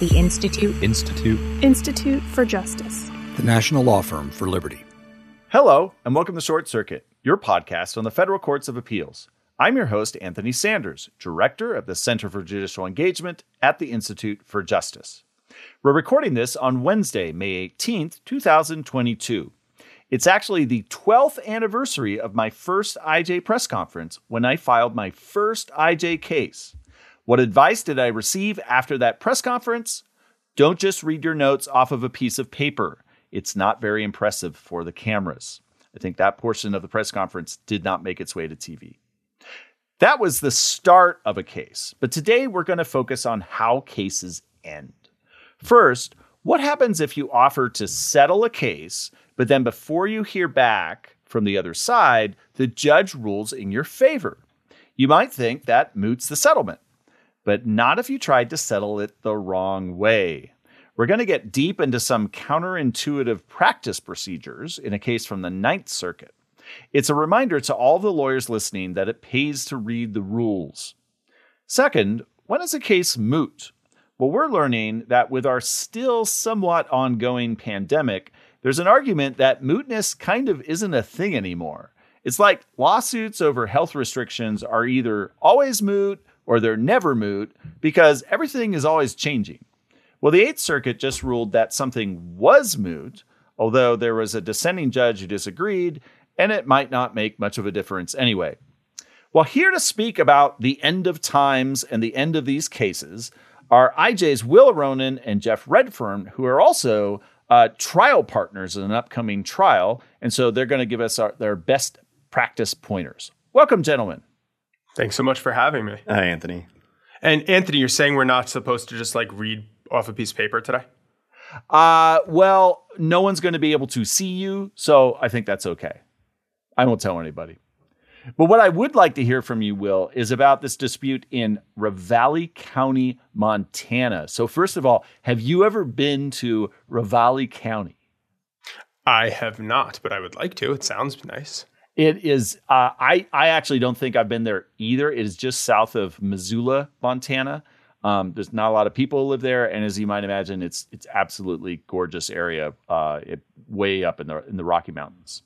The Institute. Institute. Institute for Justice. The National Law Firm for Liberty. Hello, and welcome to Short Circuit, your podcast on the federal courts of appeals. I'm your host, Anthony Sanders, director of the Center for Judicial Engagement at the Institute for Justice. We're recording this on Wednesday, May 18th, 2022. It's actually the 12th anniversary of my first IJ press conference when I filed my first IJ case. What advice did I receive after that press conference? Don't just read your notes off of a piece of paper. It's not very impressive for the cameras. I think that portion of the press conference did not make its way to TV. That was the start of a case, but today we're going to focus on how cases end. First, what happens if you offer to settle a case, but then before you hear back from the other side, the judge rules in your favor? You might think that moots the settlement but not if you tried to settle it the wrong way. We're going to get deep into some counterintuitive practice procedures in a case from the Ninth Circuit. It's a reminder to all the lawyers listening that it pays to read the rules. Second, when is a case moot? Well, we're learning that with our still somewhat ongoing pandemic, there's an argument that mootness kind of isn't a thing anymore. It's like lawsuits over health restrictions are either always moot or they're never moot because everything is always changing. Well, the Eighth Circuit just ruled that something was moot, although there was a dissenting judge who disagreed, and it might not make much of a difference anyway. Well, here to speak about the end of times and the end of these cases are IJ's Will Aronin and Jeff Redfern, who are also uh, trial partners in an upcoming trial. And so they're going to give us our, their best practice pointers. Welcome, gentlemen. Thanks so much for having me. Hi, Anthony. And Anthony, you're saying we're not supposed to just like read off a piece of paper today? Uh, well, no one's going to be able to see you, so I think that's okay. I won't tell anybody. But what I would like to hear from you, Will, is about this dispute in Ravalli County, Montana. So, first of all, have you ever been to Ravalli County? I have not, but I would like to. It sounds nice. It is. Uh, I I actually don't think I've been there either. It is just south of Missoula, Montana. Um, there's not a lot of people who live there, and as you might imagine, it's it's absolutely gorgeous area, uh, it, way up in the in the Rocky Mountains.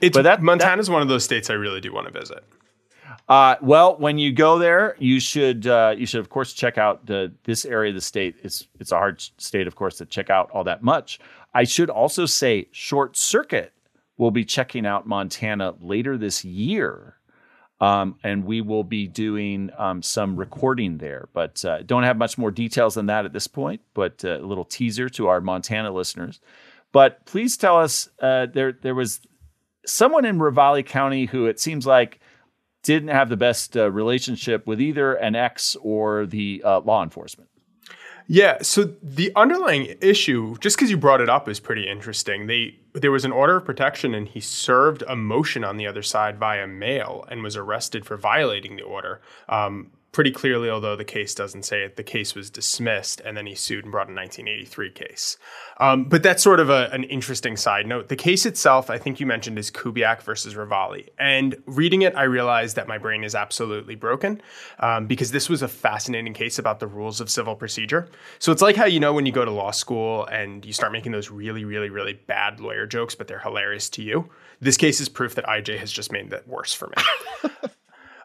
It's but that Montana is one of those states I really do want to visit. Uh, well, when you go there, you should uh, you should of course check out the this area of the state. It's it's a hard state, of course, to check out all that much. I should also say, Short Circuit will be checking out Montana later this year. Um, and we will be doing um, some recording there, but uh, don't have much more details than that at this point. But uh, a little teaser to our Montana listeners. But please tell us uh, there there was someone in Ravalli County who it seems like didn't have the best uh, relationship with either an ex or the uh, law enforcement. Yeah, so the underlying issue, just because you brought it up, is pretty interesting. They there was an order of protection, and he served a motion on the other side via mail and was arrested for violating the order. Um, pretty clearly, although the case doesn't say it, the case was dismissed, and then he sued and brought a 1983 case. Um, but that's sort of a, an interesting side note. The case itself, I think you mentioned, is Kubiak versus Ravalli. And reading it, I realized that my brain is absolutely broken um, because this was a fascinating case about the rules of civil procedure. So it's like how, you know, when you go to law school and you start making those really, really, really bad lawyer jokes, but they're hilarious to you. This case is proof that IJ has just made that worse for me.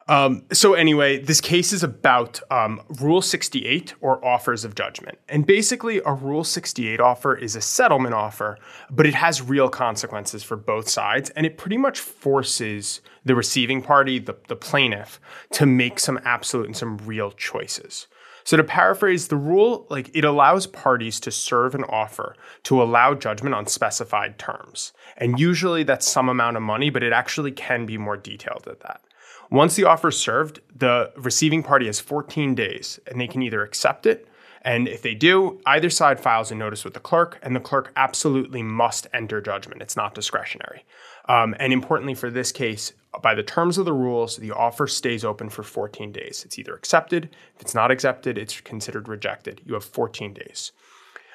Um, so anyway, this case is about um, Rule 68 or offers of judgment. And basically, a Rule 68 offer is a settlement offer, but it has real consequences for both sides. And it pretty much forces the receiving party, the, the plaintiff, to make some absolute and some real choices. So to paraphrase the rule, like it allows parties to serve an offer to allow judgment on specified terms. And usually that's some amount of money, but it actually can be more detailed than that. Once the offer is served, the receiving party has 14 days and they can either accept it. And if they do, either side files a notice with the clerk, and the clerk absolutely must enter judgment. It's not discretionary. Um, and importantly for this case, by the terms of the rules, the offer stays open for 14 days. It's either accepted. If it's not accepted, it's considered rejected. You have 14 days.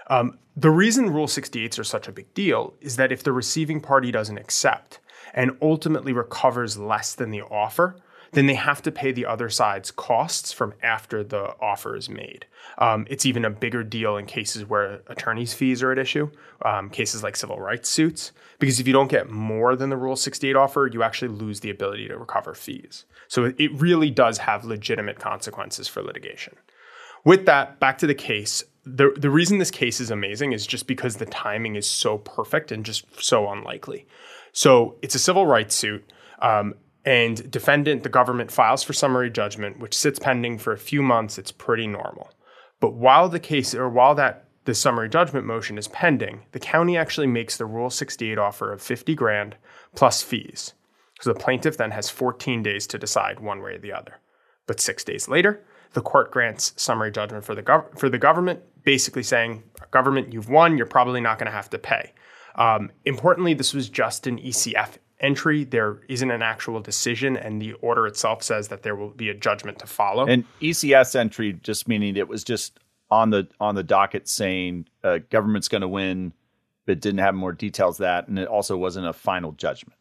Um, the reason Rule 68s are such a big deal is that if the receiving party doesn't accept, and ultimately recovers less than the offer, then they have to pay the other side's costs from after the offer is made. Um, it's even a bigger deal in cases where attorney's fees are at issue, um, cases like civil rights suits, because if you don't get more than the Rule 68 offer, you actually lose the ability to recover fees. So it really does have legitimate consequences for litigation. With that, back to the case. The, the reason this case is amazing is just because the timing is so perfect and just so unlikely. So it's a civil rights suit. Um, and defendant, the government files for summary judgment, which sits pending for a few months. It's pretty normal. But while the case, or while that the summary judgment motion is pending, the county actually makes the Rule 68 offer of 50 grand plus fees. So the plaintiff then has 14 days to decide one way or the other. But six days later, the court grants summary judgment for the gov- for the government, basically saying, "Government, you've won. You're probably not going to have to pay." Um, importantly, this was just an ECF entry. There isn't an actual decision, and the order itself says that there will be a judgment to follow. An ECF entry just meaning it was just on the on the docket saying uh, government's going to win, but didn't have more details that, and it also wasn't a final judgment.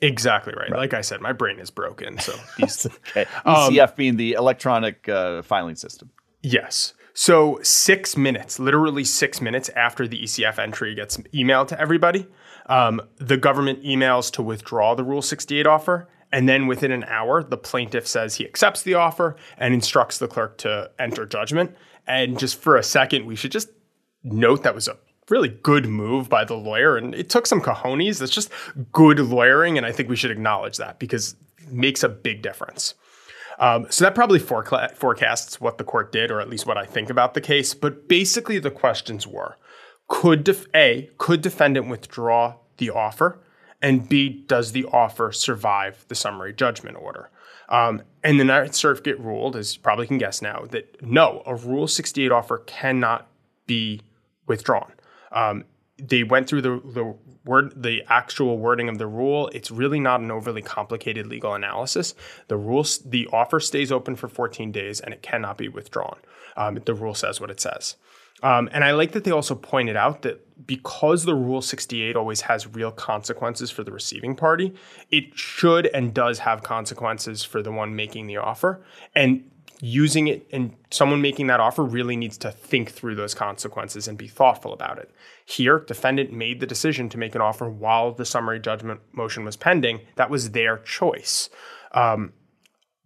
Exactly right. right. Like I said, my brain is broken. So these okay. ECF um, being the electronic uh, filing system. Yes. So six minutes, literally six minutes after the ECF entry gets emailed to everybody, um, the government emails to withdraw the Rule 68 offer. And then within an hour, the plaintiff says he accepts the offer and instructs the clerk to enter judgment. And just for a second, we should just note that was a really good move by the lawyer. And it took some cojones. That's just good lawyering. And I think we should acknowledge that because it makes a big difference. Um, so that probably forecasts what the court did, or at least what I think about the case. But basically, the questions were: Could def- a could defendant withdraw the offer, and b does the offer survive the summary judgment order? Um, and the Ninth Circuit ruled, as you probably can guess now, that no, a Rule 68 offer cannot be withdrawn. Um, they went through the, the word, the actual wording of the rule. It's really not an overly complicated legal analysis. The rules, the offer stays open for 14 days and it cannot be withdrawn. Um, the rule says what it says. Um, and I like that they also pointed out that because the Rule 68 always has real consequences for the receiving party, it should and does have consequences for the one making the offer. And using it and someone making that offer really needs to think through those consequences and be thoughtful about it. Here, defendant made the decision to make an offer while the summary judgment motion was pending. That was their choice. Um,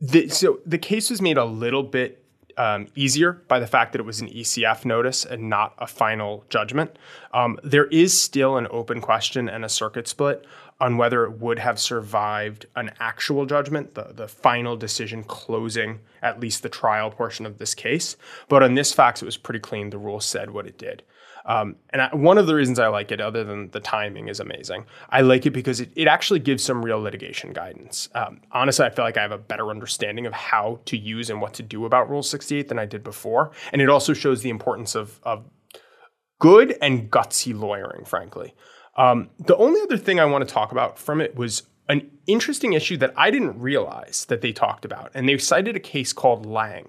the, so the case was made a little bit um, easier by the fact that it was an ECF notice and not a final judgment. Um, there is still an open question and a circuit split on whether it would have survived an actual judgment, the, the final decision closing at least the trial portion of this case. But on this fact, it was pretty clean. The rule said what it did. Um, and I, one of the reasons I like it, other than the timing is amazing, I like it because it, it actually gives some real litigation guidance. Um, honestly, I feel like I have a better understanding of how to use and what to do about Rule 68 than I did before. And it also shows the importance of, of good and gutsy lawyering, frankly. Um, the only other thing I want to talk about from it was an interesting issue that I didn't realize that they talked about. And they cited a case called Lang.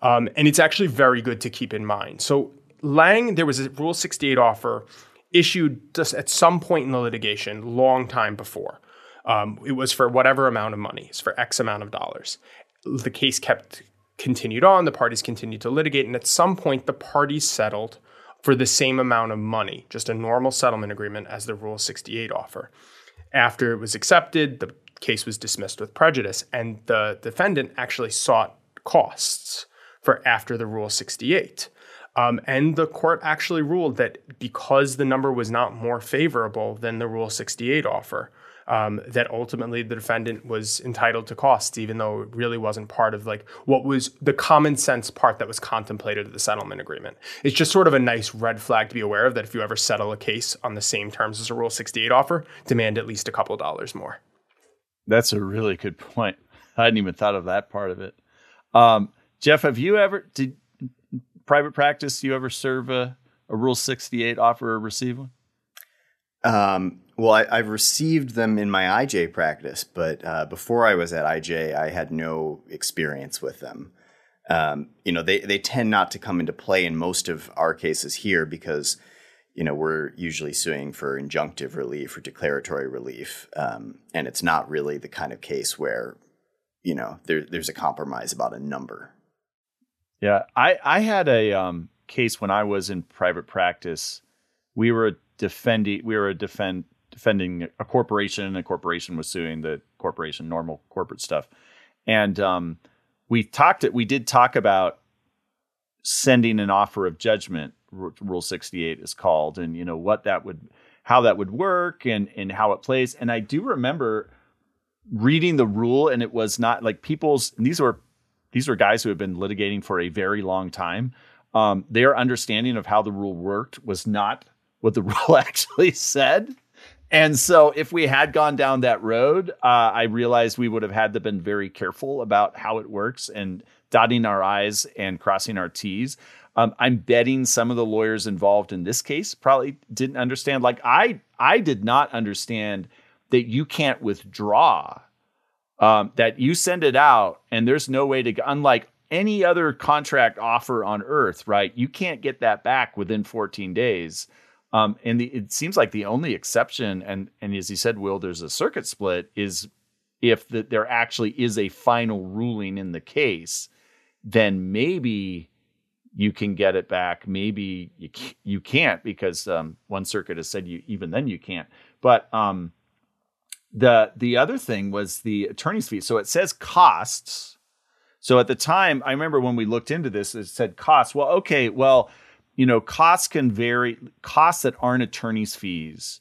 Um, and it's actually very good to keep in mind. So, Lang, there was a Rule 68 offer issued just at some point in the litigation, long time before. Um, it was for whatever amount of money, it's for X amount of dollars. The case kept continued on, the parties continued to litigate, and at some point, the parties settled for the same amount of money, just a normal settlement agreement as the Rule 68 offer. After it was accepted, the case was dismissed with prejudice, and the defendant actually sought costs for after the Rule 68. Um, and the court actually ruled that because the number was not more favorable than the Rule 68 offer, um, that ultimately the defendant was entitled to costs, even though it really wasn't part of like what was the common sense part that was contemplated of the settlement agreement. It's just sort of a nice red flag to be aware of that if you ever settle a case on the same terms as a Rule 68 offer, demand at least a couple dollars more. That's a really good point. I hadn't even thought of that part of it. Um, Jeff, have you ever did private practice? You ever serve a, a Rule 68 offer or receive one? Um, well, I, have received them in my IJ practice, but uh, before I was at IJ, I had no experience with them. Um, you know, they, they tend not to come into play in most of our cases here because, you know, we're usually suing for injunctive relief or declaratory relief. Um, and it's not really the kind of case where you know there, there's a compromise about a number. Yeah, I I had a um, case when I was in private practice. We were defending we were a defend defending a corporation, a corporation was suing the corporation, normal corporate stuff, and um, we talked. it. We did talk about sending an offer of judgment. Rule sixty eight is called, and you know what that would, how that would work, and and how it plays. And I do remember reading the rule, and it was not like people's. these were these were guys who had been litigating for a very long time. Um, their understanding of how the rule worked was not what the rule actually said. And so, if we had gone down that road, uh, I realized we would have had to been very careful about how it works and dotting our I's and crossing our T's. Um, I'm betting some of the lawyers involved in this case probably didn't understand. Like I, I did not understand that you can't withdraw. Um, that you send it out and there's no way to. Unlike any other contract offer on earth, right? You can't get that back within 14 days. Um, and the, it seems like the only exception, and and as he said, Will, there's a circuit split, is if the, there actually is a final ruling in the case, then maybe you can get it back. Maybe you you can't because um, one circuit has said you even then you can't. But um, the the other thing was the attorney's fee. So it says costs. So at the time, I remember when we looked into this, it said costs. Well, okay, well you know, costs can vary. Costs that aren't attorney's fees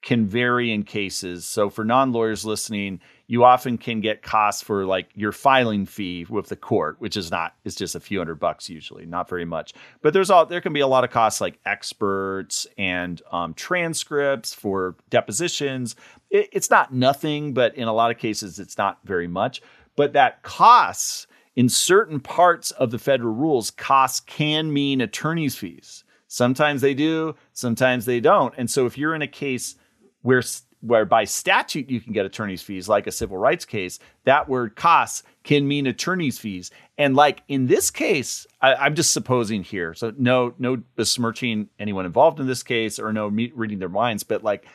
can vary in cases. So for non-lawyers listening, you often can get costs for like your filing fee with the court, which is not it's just a few hundred bucks usually, not very much. But there's all there can be a lot of costs like experts and um, transcripts for depositions. It, it's not nothing, but in a lot of cases, it's not very much. But that costs in certain parts of the federal rules, costs can mean attorney's fees. Sometimes they do, sometimes they don't. And so if you're in a case where where by statute you can get attorney's fees, like a civil rights case, that word costs can mean attorney's fees. And like in this case, I, am just supposing here, so no no besmirching anyone involved in this case or no reading their minds, but like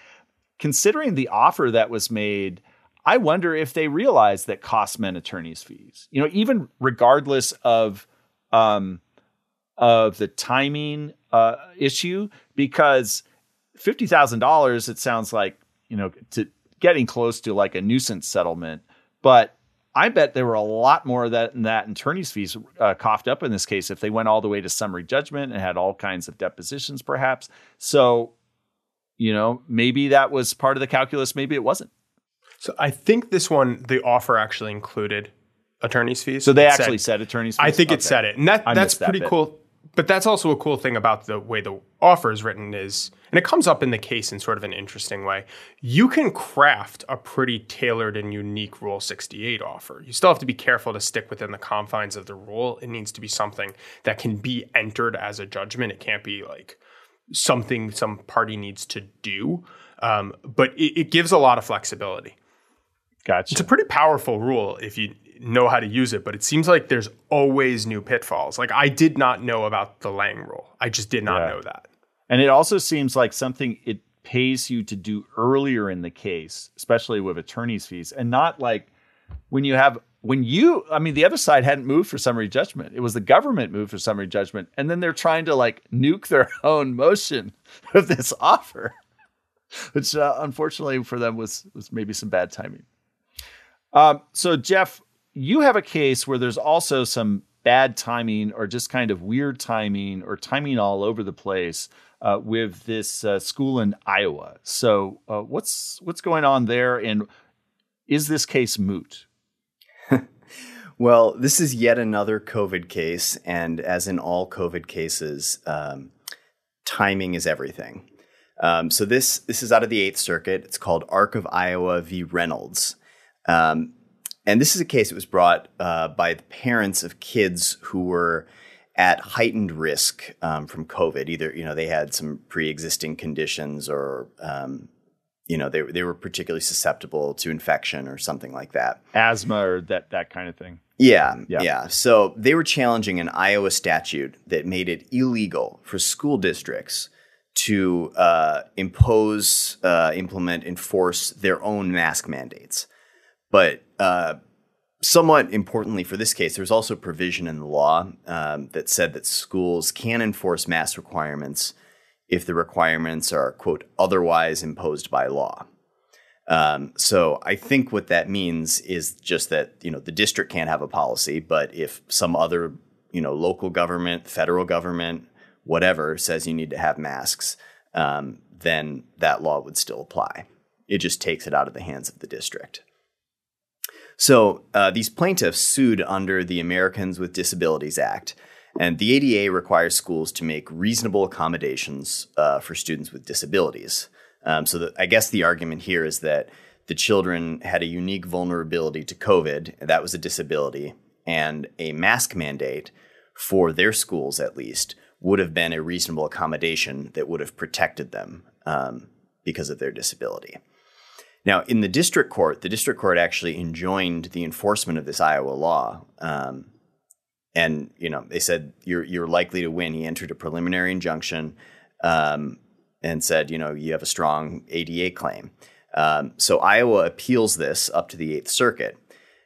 considering the offer that was made I wonder if they realize that costs meant attorney's fees. You know, even regardless of um, of the timing uh, issue, because fifty thousand dollars, it sounds like you know, to getting close to like a nuisance settlement. But I bet there were a lot more of that that attorney's fees uh, coughed up in this case if they went all the way to summary judgment and had all kinds of depositions, perhaps. So, you know, maybe that was part of the calculus. Maybe it wasn't. So I think this one, the offer actually included attorney's fees. So they it actually said, said, attorney's fees. I think okay. it said it, and that that's pretty that cool. But that's also a cool thing about the way the offer is written is, and it comes up in the case in sort of an interesting way. You can craft a pretty tailored and unique Rule 68 offer. You still have to be careful to stick within the confines of the rule. It needs to be something that can be entered as a judgment. It can't be like something some party needs to do. Um, but it, it gives a lot of flexibility. Gotcha. It's a pretty powerful rule if you know how to use it, but it seems like there's always new pitfalls. Like I did not know about the Lang rule. I just did not yeah. know that. And it also seems like something it pays you to do earlier in the case, especially with attorney's fees, and not like when you have when you I mean the other side hadn't moved for summary judgment. It was the government moved for summary judgment and then they're trying to like nuke their own motion of this offer. Which uh, unfortunately for them was was maybe some bad timing. Um, so, Jeff, you have a case where there's also some bad timing or just kind of weird timing or timing all over the place uh, with this uh, school in Iowa. So, uh, what's what's going on there, and is this case moot? well, this is yet another COVID case, and as in all COVID cases, um, timing is everything. Um, so this this is out of the Eighth Circuit. It's called Arc of Iowa v. Reynolds. Um, and this is a case that was brought uh, by the parents of kids who were at heightened risk um, from COVID. Either you know they had some pre-existing conditions, or um, you know they they were particularly susceptible to infection or something like that, asthma or that that kind of thing. Yeah, yeah, yeah. So they were challenging an Iowa statute that made it illegal for school districts to uh, impose, uh, implement, enforce their own mask mandates. But uh, somewhat importantly for this case, there's also provision in the law um, that said that schools can enforce mask requirements if the requirements are, quote, otherwise imposed by law. Um, so I think what that means is just that you know the district can't have a policy, but if some other you know local government, federal government, whatever says you need to have masks, um, then that law would still apply. It just takes it out of the hands of the district. So uh, these plaintiffs sued under the Americans with Disabilities Act, and the ADA requires schools to make reasonable accommodations uh, for students with disabilities. Um, so the, I guess the argument here is that the children had a unique vulnerability to COVID, and that was a disability, and a mask mandate for their schools at least would have been a reasonable accommodation that would have protected them um, because of their disability. Now, in the district court, the district court actually enjoined the enforcement of this Iowa law. Um, and you know, they said you're you're likely to win. He entered a preliminary injunction um, and said, you know, you have a strong ADA claim. Um, so Iowa appeals this up to the Eighth Circuit.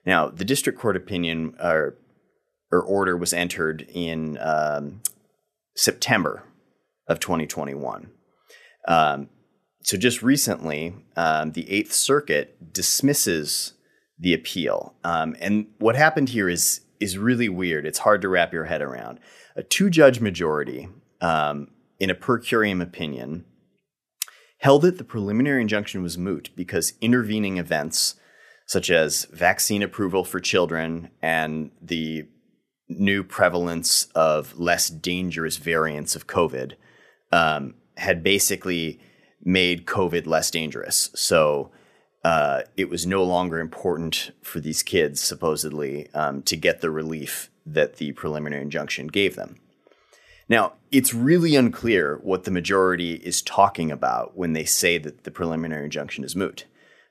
Now, the district court opinion or, or order was entered in um, September of 2021. So just recently, um, the Eighth Circuit dismisses the appeal, um, and what happened here is is really weird. It's hard to wrap your head around. A two judge majority um, in a per curiam opinion, held that the preliminary injunction was moot because intervening events, such as vaccine approval for children and the new prevalence of less dangerous variants of COVID, um, had basically made COVID less dangerous. So uh, it was no longer important for these kids, supposedly, um, to get the relief that the preliminary injunction gave them. Now, it's really unclear what the majority is talking about when they say that the preliminary injunction is moot.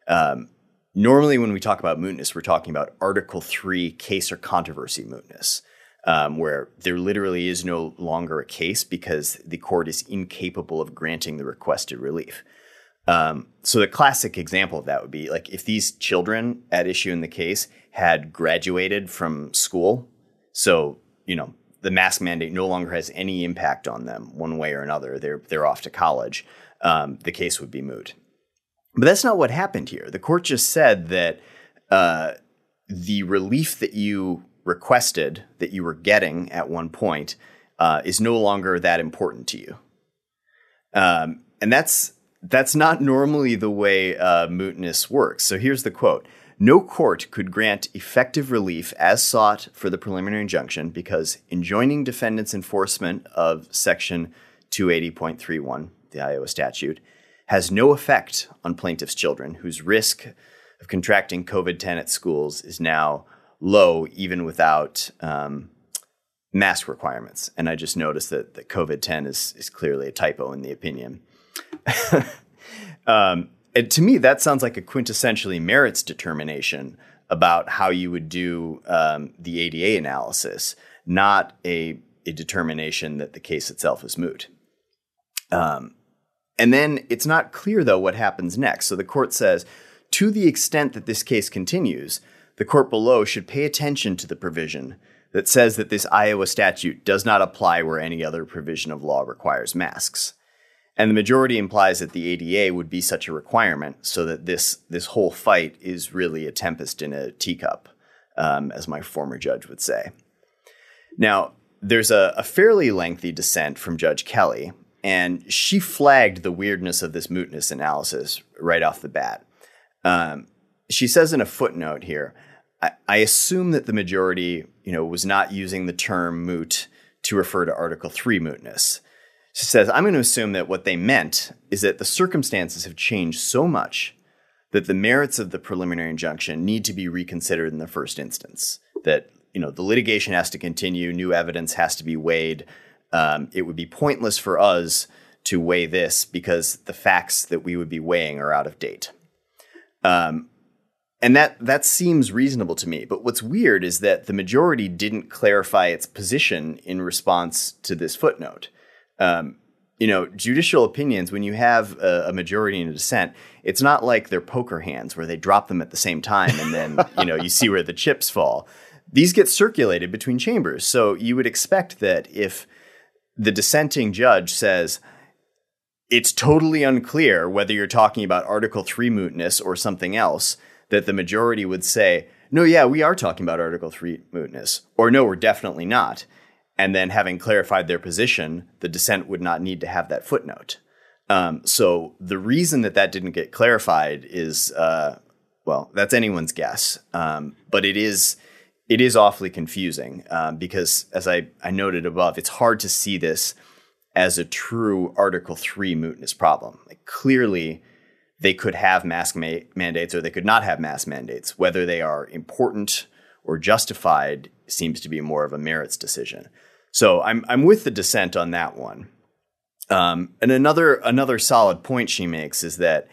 Um, normally, when we talk about mootness, we're talking about Article 3 case or controversy mootness, um, where there literally is no longer a case because the court is incapable of granting the requested relief. Um, so, the classic example of that would be like if these children at issue in the case had graduated from school, so, you know, the mask mandate no longer has any impact on them one way or another. They're they're off to college. Um, the case would be moot. But that's not what happened here. The court just said that uh, the relief that you requested, that you were getting at one point, uh, is no longer that important to you. Um, and that's that's not normally the way uh, mootness works. So here's the quote no court could grant effective relief as sought for the preliminary injunction because enjoining defendants' enforcement of Section 280.31, the Iowa statute, has no effect on plaintiffs' children whose risk of contracting COVID 10 at schools is now low, even without um, mask requirements. And I just noticed that, that COVID 10 is, is clearly a typo in the opinion. um, and to me, that sounds like a quintessentially merits determination about how you would do um, the ADA analysis, not a, a, determination that the case itself is moot. Um, and then it's not clear, though, what happens next. So the court says, to the extent that this case continues, the court below should pay attention to the provision that says that this Iowa statute does not apply where any other provision of law requires masks. And the majority implies that the ADA would be such a requirement, so that this this whole fight is really a tempest in a teacup, um, as my former judge would say. Now, there's a, a fairly lengthy dissent from Judge Kelly, and she flagged the weirdness of this mootness analysis right off the bat. Um, she says in a footnote here, I, assume that the majority, you know, was not using the term moot to refer to Article 3 mootness. She says, I'm going to assume that what they meant is that the circumstances have changed so much that the merits of the preliminary injunction need to be reconsidered in the first instance. That you know the litigation has to continue, new evidence has to be weighed. Um, it would be pointless for us to weigh this because the facts that we would be weighing are out of date. Um, and that that seems reasonable to me. But what's weird is that the majority didn't clarify its position in response to this footnote. Um, you know, judicial opinions, when you have a, a, majority and a dissent, it's not like they're poker hands where they drop them at the same time and then, you know, you see where the chips fall. These get circulated between chambers. So you would expect that if the dissenting judge says, it's totally unclear whether you're talking about Article 3 mootness or something else, that the majority would say, no, yeah, we are talking about Article 3 mootness, or no, we're definitely not and then having clarified their position, the dissent would not need to have that footnote. Um, so the reason that that didn't get clarified is, uh, well, that's anyone's guess, um, but it is it is awfully confusing um, because, as I, I noted above, it's hard to see this as a true Article Three mootness problem. Like clearly, they could have mask ma- mandates or they could not have mask mandates. Whether they are important or justified seems to be more of a merits decision. So I'm I'm with the dissent on that one. Um, and another another solid point she makes is that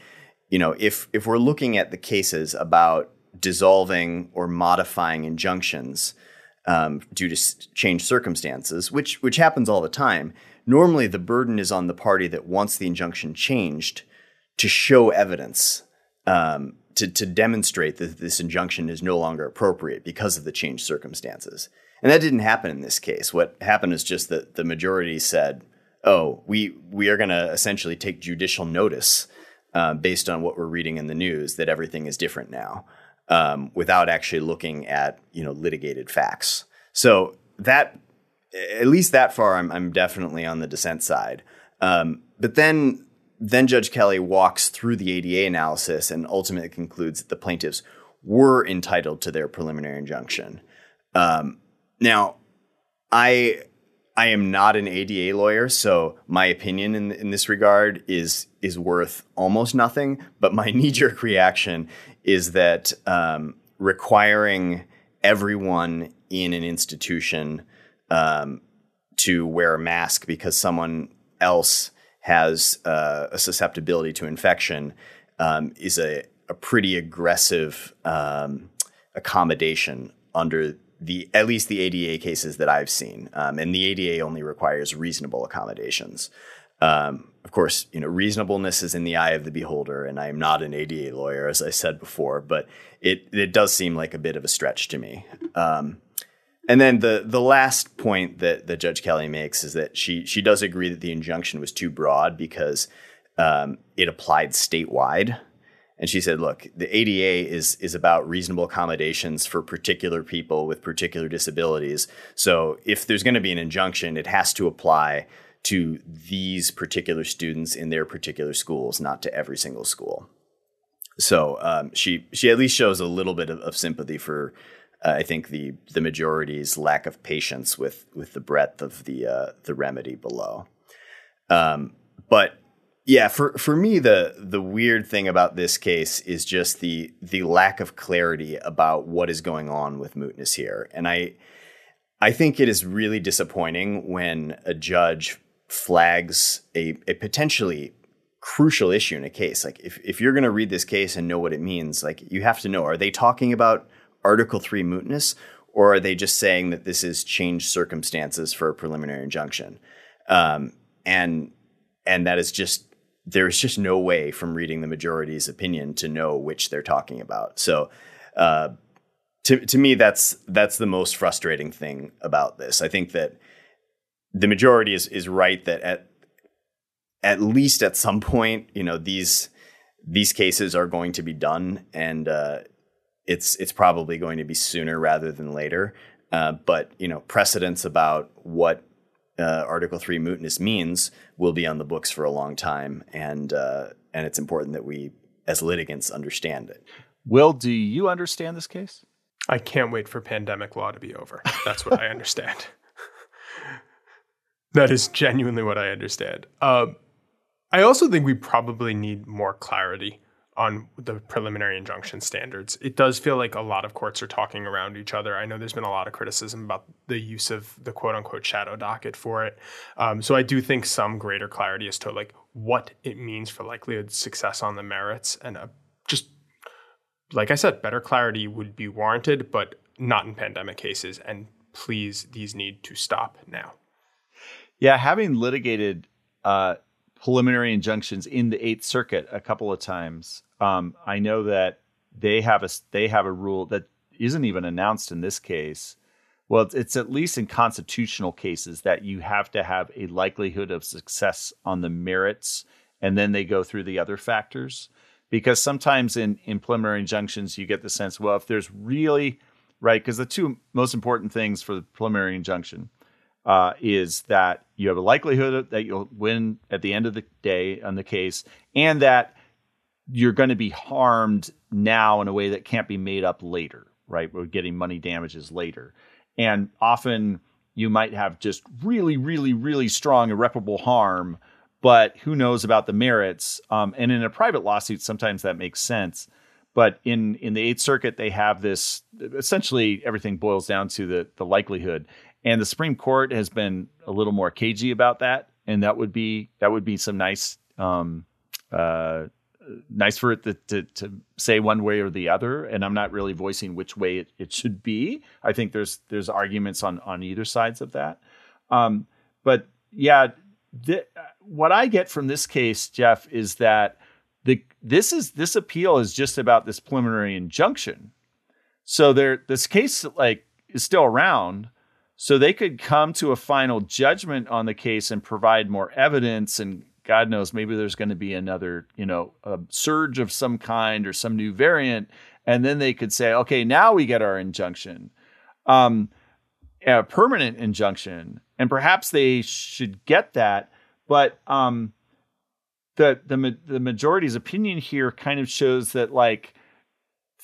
you know if if we're looking at the cases about dissolving or modifying injunctions um, due to changed circumstances, which which happens all the time, normally the burden is on the party that wants the injunction changed to show evidence um, to to demonstrate that this injunction is no longer appropriate because of the changed circumstances. And that didn't happen in this case. What happened is just that the majority said, "Oh, we we are going to essentially take judicial notice uh, based on what we're reading in the news that everything is different now, um, without actually looking at you know litigated facts." So that, at least that far, I'm I'm definitely on the dissent side. Um, but then then Judge Kelly walks through the ADA analysis and ultimately concludes that the plaintiffs were entitled to their preliminary injunction. Um, now, I I am not an ADA lawyer, so my opinion in in this regard is is worth almost nothing. But my knee jerk reaction is that um, requiring everyone in an institution um, to wear a mask because someone else has uh, a susceptibility to infection um, is a, a pretty aggressive um, accommodation under the at least the ADA cases that I've seen, um, and the ADA only requires reasonable accommodations. Um, of course, you know reasonableness is in the eye of the beholder, and I am not an ADA lawyer, as I said before, but it it does seem like a bit of a stretch to me. And then the the last point that that Judge Kelly makes is that she she does agree that the injunction was too broad because um, it applied statewide. And she said, look, the ADA is is about reasonable accommodations for particular people with particular disabilities. So if there's going to be an injunction, it has to apply to these particular students in their particular schools, not to every single school. So um, she she at least shows a little bit of, of sympathy for, uh, I think the the majority's lack of patience with with the breadth of the uh, the remedy below. Um, but yeah, for for me the the weird thing about this case is just the the lack of clarity about what is going on with mootness here. And I I think it is really disappointing when a judge flags a, a potentially crucial issue in a case. Like if, if you're gonna read this case and know what it means, like you have to know, are they talking about Article Three mootness or are they just saying that this is changed circumstances for a preliminary injunction? Um, and and that is just there's just no way from reading the majority's opinion to know which they're talking about. So, uh, to to me, that's that's the most frustrating thing about this. I think that the majority is is right that at at least at some point, you know, these these cases are going to be done, and uh, it's it's probably going to be sooner rather than later. Uh, but you know, precedents about what uh, Article Three mootness means will be on the books for a long time, and uh, and it's important that we, as litigants, understand it. Will, do you understand this case? I can't wait for pandemic law to be over. That's what I understand. that is genuinely what I understand. Uh, I also think we probably need more clarity on the preliminary injunction standards. It does feel like a lot of courts are talking around each other. I know there's been a lot of criticism about the use of the quote unquote shadow docket for it. Um, so I do think some greater clarity as to like what it means for likelihood success on the merits and uh, just like I said, better clarity would be warranted, but not in pandemic cases. And please, these need to stop now. Yeah, having litigated uh, preliminary injunctions in the Eighth Circuit a couple of times. Um, I know that they have a they have a rule that isn't even announced in this case. Well, it's, at least in constitutional cases that you have to have a likelihood of success on the merits, and then they go through the other factors. Because sometimes in in preliminary injunctions, you get the sense, well, if there's really right, because the two most important things for the preliminary injunction uh, is that you have a likelihood that you'll win at the end of the day on the case, and that you're going to be harmed now in a way that can't be made up later, right? We're getting money damages later. And often you might have just really, really, really strong irreparable harm, but who knows about the merits? Um, and in a private lawsuit, sometimes that makes sense. But in in the Eighth Circuit, they have this. Essentially, everything boils down to the the likelihood, and the Supreme Court has been a little more cagey about that, and that would be that would be some nice um, uh, nice for it to, to, to, say one way or the other. And I'm not really voicing which way it, it should be. I think there's there's arguments on on either sides of that. Um, but yeah, th- what I get from this case, Jeff, is that the this is this appeal is just about this preliminary injunction. So there, this case like is still around. So they could come to a final judgment on the case and provide more evidence and God knows, maybe there's going to be another, you know, a surge of some kind or some new variant, and then they could say, okay, now we get our injunction, um, a permanent injunction, and perhaps they should get that. But um, the the the majority's opinion here kind of shows that like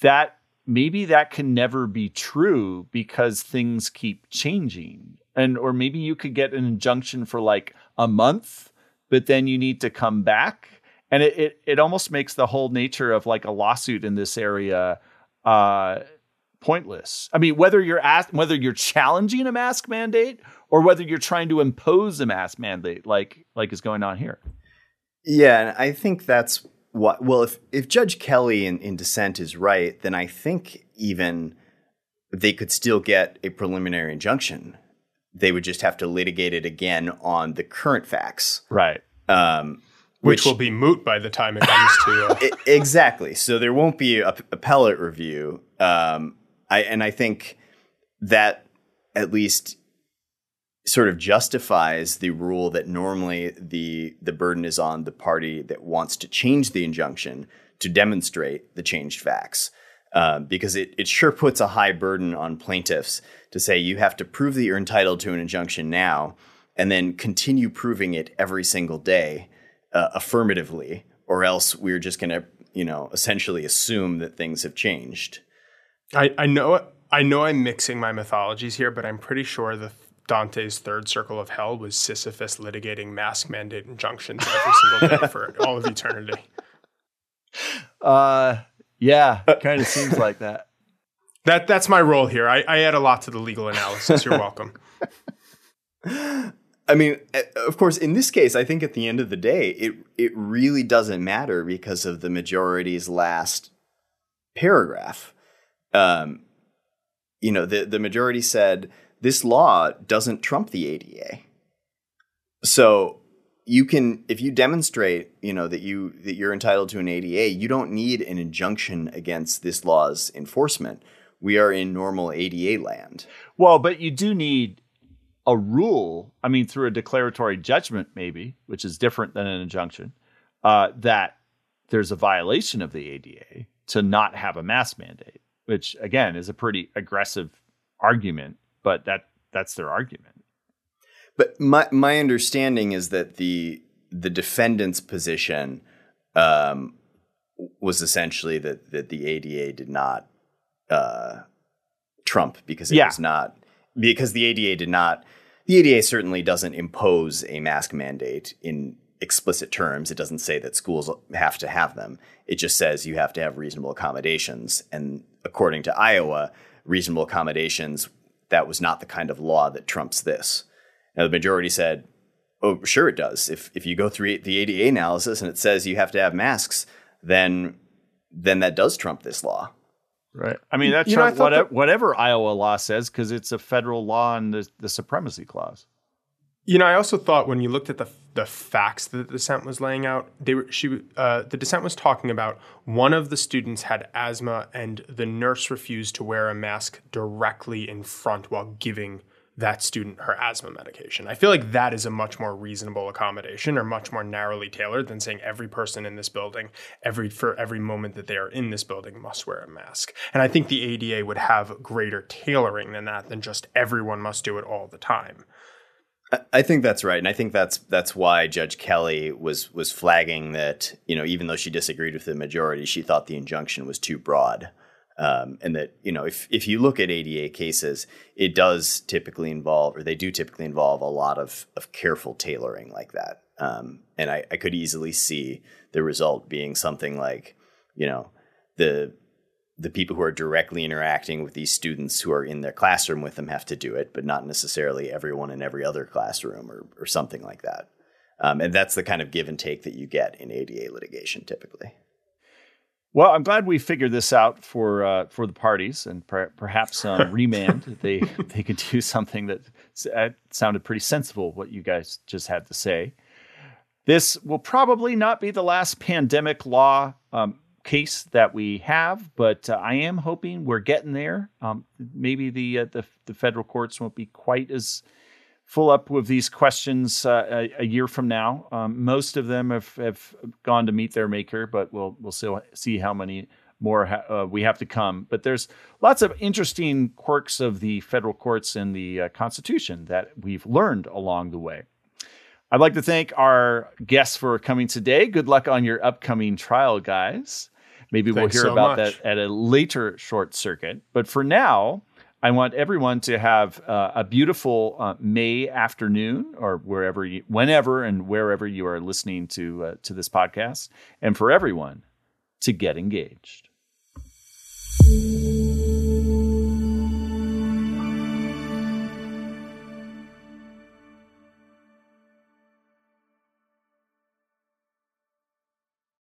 that maybe that can never be true because things keep changing and or maybe you could get an injunction for like a month but then you need to come back. And it, it, it almost makes the whole nature of like a lawsuit in this area uh, pointless. I mean, whether you're asked, whether you're challenging a mask mandate or whether you're trying to impose a mask mandate, like like is going on here. Yeah, and I think that's what. Well, if if Judge Kelly in, in dissent is right, then I think even they could still get a preliminary injunction they would just have to litigate it again on the current facts. Right. Um, which, which, will be moot by the time it comes to uh... exactly. So there won't be a appellate review. Um, I and I think that at least sort of justifies the rule that normally the the burden is on the party that wants to change the injunction to demonstrate the changed facts um, because it, it sure puts a high burden on plaintiffs to say you have to prove that you're entitled to an injunction now and then continue proving it every single day uh, affirmatively, or else we're just going to, you know, essentially assume that things have changed. I, I know I know I'm mixing my mythologies here, but I'm pretty sure the Dante's third circle of hell was Sisyphus litigating mask mandate injunctions every single day for all of eternity. Uh, yeah, kind of seems like that. That that's my role here. I, I add a lot to the legal analysis. You're welcome. I mean, eh, of course, in this case, I think at the end of the day, it it really doesn't matter because of the majority's last paragraph. Um, you know, the the majority said this law doesn't trump the ADA. So you can if you demonstrate you know that you that you're entitled to an ADA you don't need an injunction against this law's enforcement we are in normal ADA land well but you do need a rule i mean through a declaratory judgment maybe which is different than an injunction uh, that there's a violation of the ADA to not have a mask mandate which again is a pretty aggressive argument but that that's their argument but my my understanding is that the the defendant's position um, was essentially that that the ADA did not uh, trump because it yeah. was not because the ADA did not the ADA certainly doesn't impose a mask mandate in explicit terms. It doesn't say that schools have to have them. It just says you have to have reasonable accommodations. And according to Iowa, reasonable accommodations that was not the kind of law that trumps this. Now, the majority said, oh, sure it does. If, if you go through the ADA analysis and it says you have to have masks, then, then that does trump this law. Right. I mean, that's whatever, that- whatever Iowa law says because it's a federal law and the, the supremacy clause. You know, I also thought when you looked at the the facts that the dissent was laying out, they were she uh, the dissent was talking about one of the students had asthma and the nurse refused to wear a mask directly in front while giving that student her asthma medication. I feel like that is a much more reasonable accommodation or much more narrowly tailored than saying every person in this building, every for every moment that they are in this building must wear a mask. And I think the ADA would have greater tailoring than that than just everyone must do it all the time. I think that's right, and I think that's that's why Judge Kelly was was flagging that you know even though she disagreed with the majority, she thought the injunction was too broad. Um, and that you know if if you look at ADA cases, it does typically involve, or they do typically involve, a lot of of careful tailoring like that. Um, and I, I could easily see the result being something like, you know, the the people who are directly interacting with these students who are in their classroom with them have to do it, but not necessarily everyone in every other classroom or, or something like that. Um, and that's the kind of give and take that you get in ADA litigation typically. Well, I'm glad we figured this out for uh, for the parties, and per- perhaps on remand they they could do something that uh, sounded pretty sensible. What you guys just had to say. This will probably not be the last pandemic law um, case that we have, but uh, I am hoping we're getting there. Um, maybe the, uh, the, the federal courts won't be quite as full up with these questions uh, a, a, year from now. Um, most of them have, have gone to meet their maker, but we'll we'll still see how many more ha- uh, we have to come. But there's lots of interesting quirks of the federal courts and the uh, Constitution that we've learned along the way. I'd like to thank our guests for coming today. Good luck on your upcoming trial, guys. Maybe Thanks we'll hear so about much. that at a later short circuit. But for now, I want everyone to have uh, a beautiful uh, May afternoon, or wherever, you, whenever, and wherever you are listening to uh, to this podcast, and for everyone to get engaged.